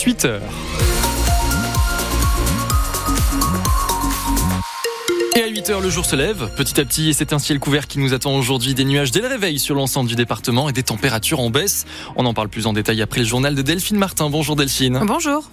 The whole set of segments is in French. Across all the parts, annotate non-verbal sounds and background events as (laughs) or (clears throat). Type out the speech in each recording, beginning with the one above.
8h. Et à 8h, le jour se lève petit à petit et c'est un ciel couvert qui nous attend aujourd'hui. Des nuages dès le réveil sur l'ensemble du département et des températures en baisse. On en parle plus en détail après le journal de Delphine Martin. Bonjour Delphine. Bonjour.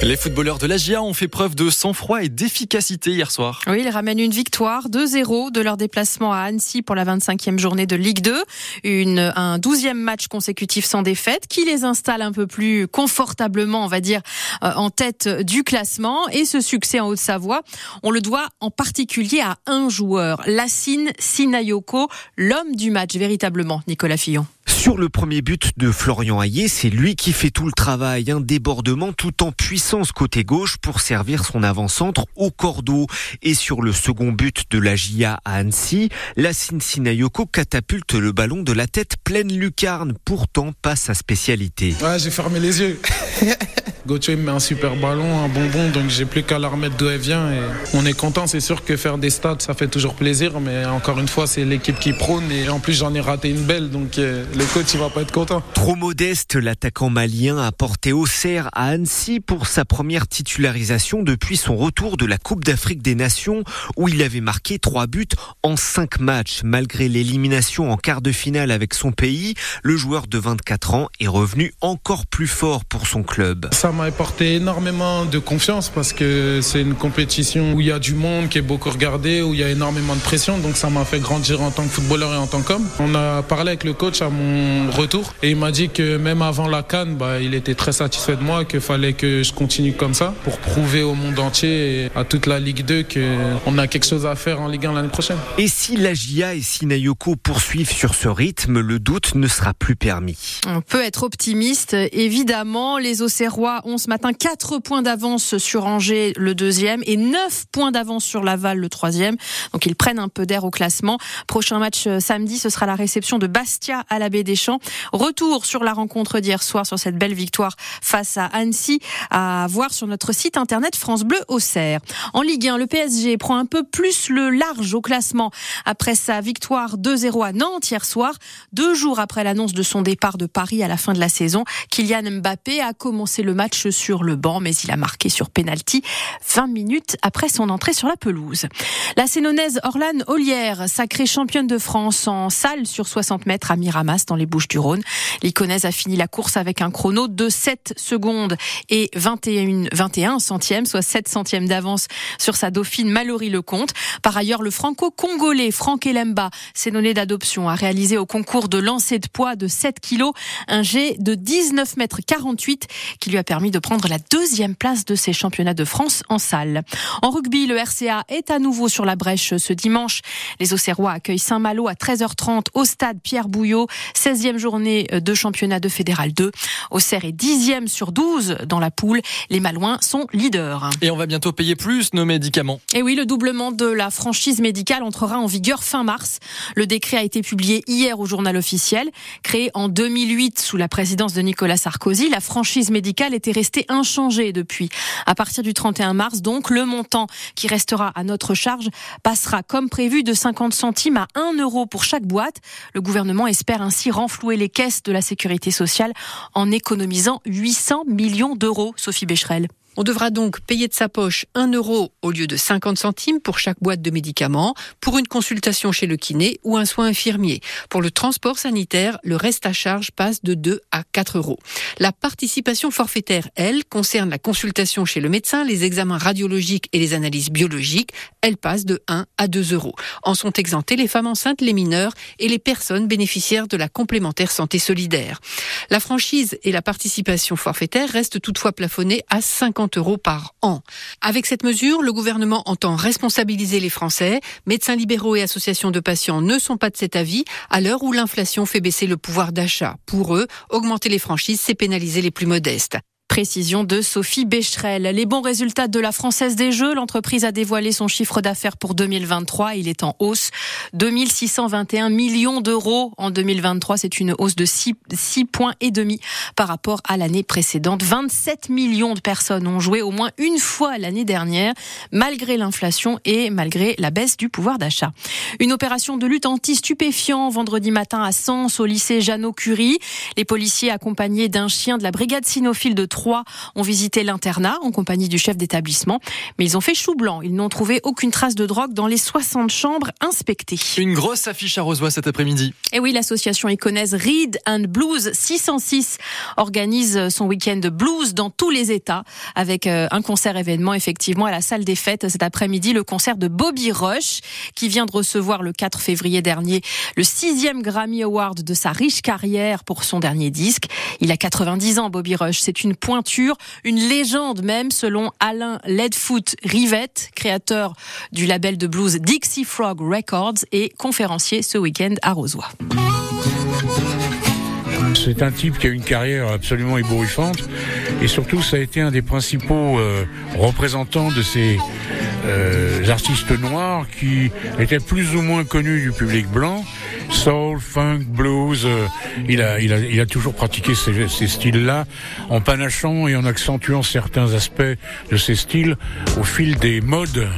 Les footballeurs de l'AGIA ont fait preuve de sang-froid et d'efficacité hier soir. Oui, ils ramènent une victoire 2-0 de leur déplacement à Annecy pour la 25e journée de Ligue 2. Une, un 12e match consécutif sans défaite qui les installe un peu plus confortablement, on va dire, euh, en tête du classement. Et ce succès en Haute-Savoie, on le doit en particulier à un joueur, Lassine Sinayoko, l'homme du match véritablement, Nicolas Fillon. Sur le premier but de Florian Hayé, c'est lui qui fait tout le travail, un débordement tout en puissance côté gauche pour servir son avant-centre au cordeau. Et sur le second but de la GIA à Annecy, la Sinayoko catapulte le ballon de la tête pleine lucarne, pourtant pas sa spécialité. Ouais, j'ai fermé les yeux. (laughs) Gauthier me met un super ballon, un bonbon, donc j'ai plus qu'à la remettre d'où elle vient. Et on est content, c'est sûr que faire des stats, ça fait toujours plaisir, mais encore une fois, c'est l'équipe qui prône. Et en plus, j'en ai raté une belle, donc euh, le coach, il va pas être content. Trop modeste, l'attaquant malien a porté au cerf à Annecy pour sa première titularisation depuis son retour de la Coupe d'Afrique des Nations, où il avait marqué trois buts en cinq matchs. Malgré l'élimination en quart de finale avec son pays, le joueur de 24 ans est revenu encore plus fort pour son club. Ça m'a apporté énormément de confiance parce que c'est une compétition où il y a du monde qui est beaucoup regardé, où il y a énormément de pression. Donc ça m'a fait grandir en tant que footballeur et en tant qu'homme. On a parlé avec le coach à mon retour et il m'a dit que même avant la Cannes, bah, il était très satisfait de moi, qu'il fallait que je continue comme ça pour prouver au monde entier et à toute la Ligue 2 qu'on a quelque chose à faire en Ligue 1 l'année prochaine. Et si la GIA et Sinayoko poursuivent sur ce rythme, le doute ne sera plus permis. On peut être optimiste, évidemment. Les Auxerrois ont ce matin 4 points d'avance sur Angers, le deuxième, et 9 points d'avance sur Laval, le troisième. Donc ils prennent un peu d'air au classement. Prochain match euh, samedi, ce sera la réception de Bastia à la Baie des Champs. Retour sur la rencontre d'hier soir, sur cette belle victoire face à Annecy, à voir sur notre site internet France Bleu Auxerre. En Ligue 1, le PSG prend un peu plus le large au classement après sa victoire 2-0 à Nantes hier soir, deux jours après l'annonce de son départ de Paris à la fin de la saison. Kylian Mbappé a commencé le match sur le banc, mais il a marqué sur penalty 20 minutes après son entrée sur la pelouse. La Sénonaise Orlane Ollière, sacrée championne de France en salle sur 60 mètres à Miramas dans les Bouches-du-Rhône. L'Iconaise a fini la course avec un chrono de 7 secondes et 21, 21 centièmes, soit 7 centièmes d'avance sur sa dauphine Mallory Lecomte. Par ailleurs, le franco-congolais Franck Elemba, sénonais d'adoption, a réalisé au concours de lancer de poids de 7 kilos un jet de 19 mètres 48 qui lui a permis de prendre la deuxième place de ces championnats de France en salle. En rugby, le RCA est à nouveau sur la brèche ce dimanche. Les Auxerrois accueillent Saint-Malo à 13h30 au stade Pierre Bouillot, 16e journée de championnat de Fédéral 2. Auxerre est 10e sur 12 dans la poule. Les Malouins sont leaders. Et on va bientôt payer plus nos médicaments. Et oui, le doublement de la franchise médicale entrera en vigueur fin mars. Le décret a été publié hier au journal officiel. Créé en 2008 sous la présidence de Nicolas Sarkozy, la franchise médicale était restée inchangée depuis. À partir du 31 mars, donc, le montant qui restera à notre charge passera comme prévu de 50 centimes à 1 euro pour chaque boîte. Le gouvernement espère ainsi renflouer les caisses de la sécurité sociale en économisant 800 millions d'euros. Sophie Becherel. On devra donc payer de sa poche 1 euro au lieu de 50 centimes pour chaque boîte de médicaments, pour une consultation chez le kiné ou un soin infirmier. Pour le transport sanitaire, le reste à charge passe de 2 à 4 euros. La participation forfaitaire, elle, concerne la consultation chez le médecin, les examens radiologiques et les analyses biologiques. Elle passe de 1 à 2 euros. En sont exemptées les femmes enceintes, les mineurs et les personnes bénéficiaires de la complémentaire santé solidaire. La franchise et la participation forfaitaire restent toutefois plafonnées à 50 euros par an. Avec cette mesure, le gouvernement entend responsabiliser les Français. Médecins libéraux et associations de patients ne sont pas de cet avis à l'heure où l'inflation fait baisser le pouvoir d'achat. Pour eux, augmenter les franchises, c'est pénaliser les plus modestes. Précision de Sophie Becherel. Les bons résultats de la Française des Jeux. L'entreprise a dévoilé son chiffre d'affaires pour 2023. Il est en hausse. 2621 millions d'euros en 2023. C'est une hausse de 6, 6 points et demi par rapport à l'année précédente. 27 millions de personnes ont joué au moins une fois l'année dernière, malgré l'inflation et malgré la baisse du pouvoir d'achat. Une opération de lutte anti-stupéfiants vendredi matin à Sens, au lycée Jeannot Curie. Les policiers accompagnés d'un chien de la brigade cynophile de Troyes ont visité l'internat en compagnie du chef d'établissement. Mais ils ont fait chou blanc. Ils n'ont trouvé aucune trace de drogue dans les 60 chambres inspectées. Une grosse affiche à Rosoy cet après-midi. Et oui, l'association iconaise Read and Blues 606 organise son week-end de blues dans tous les États avec euh, un concert événement effectivement à la salle des fêtes cet après-midi, le concert de Bobby Rush qui vient de recevoir le 4 février dernier le sixième Grammy Award de sa riche carrière pour son dernier disque. Il a 90 ans, Bobby Rush. C'est une une légende même, selon Alain Leadfoot Rivette, créateur du label de blues Dixie Frog Records et conférencier ce week-end à Rosoy. C'est un type qui a une carrière absolument ébouriffante et surtout ça a été un des principaux euh, représentants de ces euh, artistes noirs qui étaient plus ou moins connus du public blanc. Soul, funk, blues, euh, il, a, il, a, il a toujours pratiqué ces, ces styles-là en panachant et en accentuant certains aspects de ces styles au fil des modes.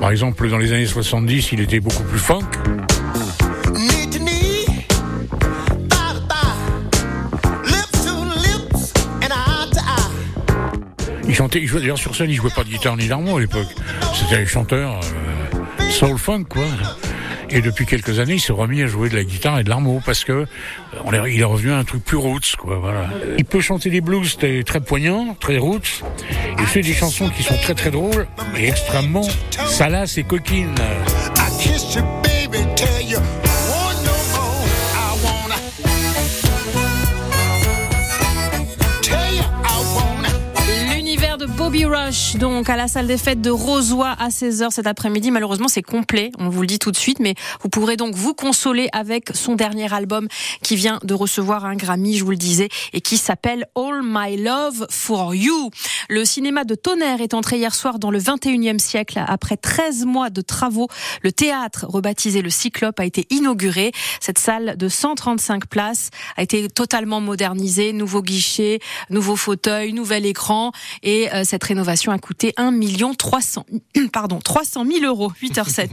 Par exemple, dans les années 70, il était beaucoup plus funk. Il chantait, il jouait d'ailleurs sur scène, il jouait pas de guitare ni d'harmonie à l'époque. C'était les chanteurs euh, soul funk quoi. Et depuis quelques années, il s'est remis à jouer de la guitare et de l'harmonie parce que euh, est, il est revenu à un truc plus roots quoi. Voilà. Il peut chanter des blues très, très poignants, très roots. Il fait des chansons qui sont très très drôles et extrêmement salaces et coquines. Bobby Rush, donc à la salle des fêtes de Rosoy à 16h cet après-midi. Malheureusement, c'est complet, on vous le dit tout de suite, mais vous pourrez donc vous consoler avec son dernier album qui vient de recevoir un Grammy, je vous le disais, et qui s'appelle All My Love for You. Le cinéma de Tonnerre est entré hier soir dans le 21e siècle. Après 13 mois de travaux, le théâtre, rebaptisé le Cyclope, a été inauguré. Cette salle de 135 places a été totalement modernisée, nouveau guichet, nouveau fauteuil, nouvel écran, et euh, cette rénovation a coûté 1 million 300, (clears throat) pardon, 300 000 euros, 8h07.